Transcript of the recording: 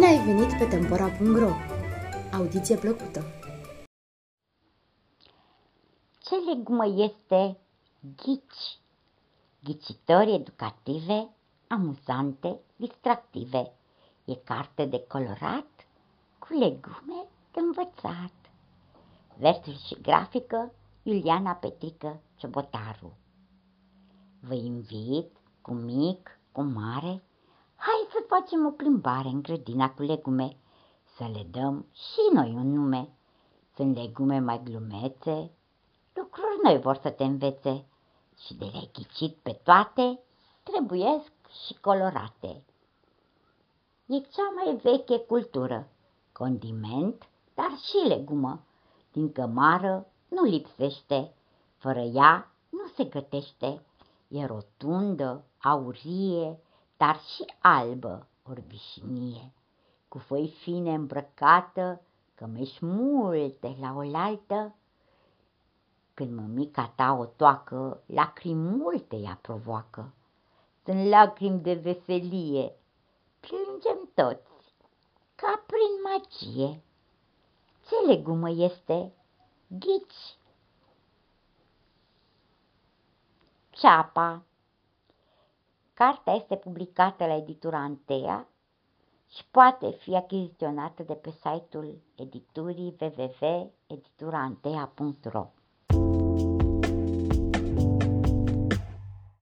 ai venit pe Tempora.ro! Audiție plăcută! Ce legumă este ghici? Ghicitori educative, amuzante, distractive. E carte de colorat cu legume de învățat. Versul și grafică Iuliana Petrică Ciobotaru. Vă invit cu mic, cu mare, hai să facem o plimbare în grădina cu legume, să le dăm și noi un nume. Sunt legume mai glumețe, lucruri noi vor să te învețe și de le ghicit pe toate, trebuiesc și colorate. E cea mai veche cultură, condiment, dar și legumă, din cămară nu lipsește, fără ea nu se gătește, e rotundă, aurie, dar și albă, orbișinie, cu foi fine îmbrăcată, cămeși multe la oaltă. Când mămica ta o toacă, lacrimi multe ea provoacă. Sunt lacrimi de veselie, plângem toți, ca prin magie. Ce legumă este? Ghici. Ceapa Cartea este publicată la editura Antea și poate fi achiziționată de pe site-ul editurii www.edituraantea.ro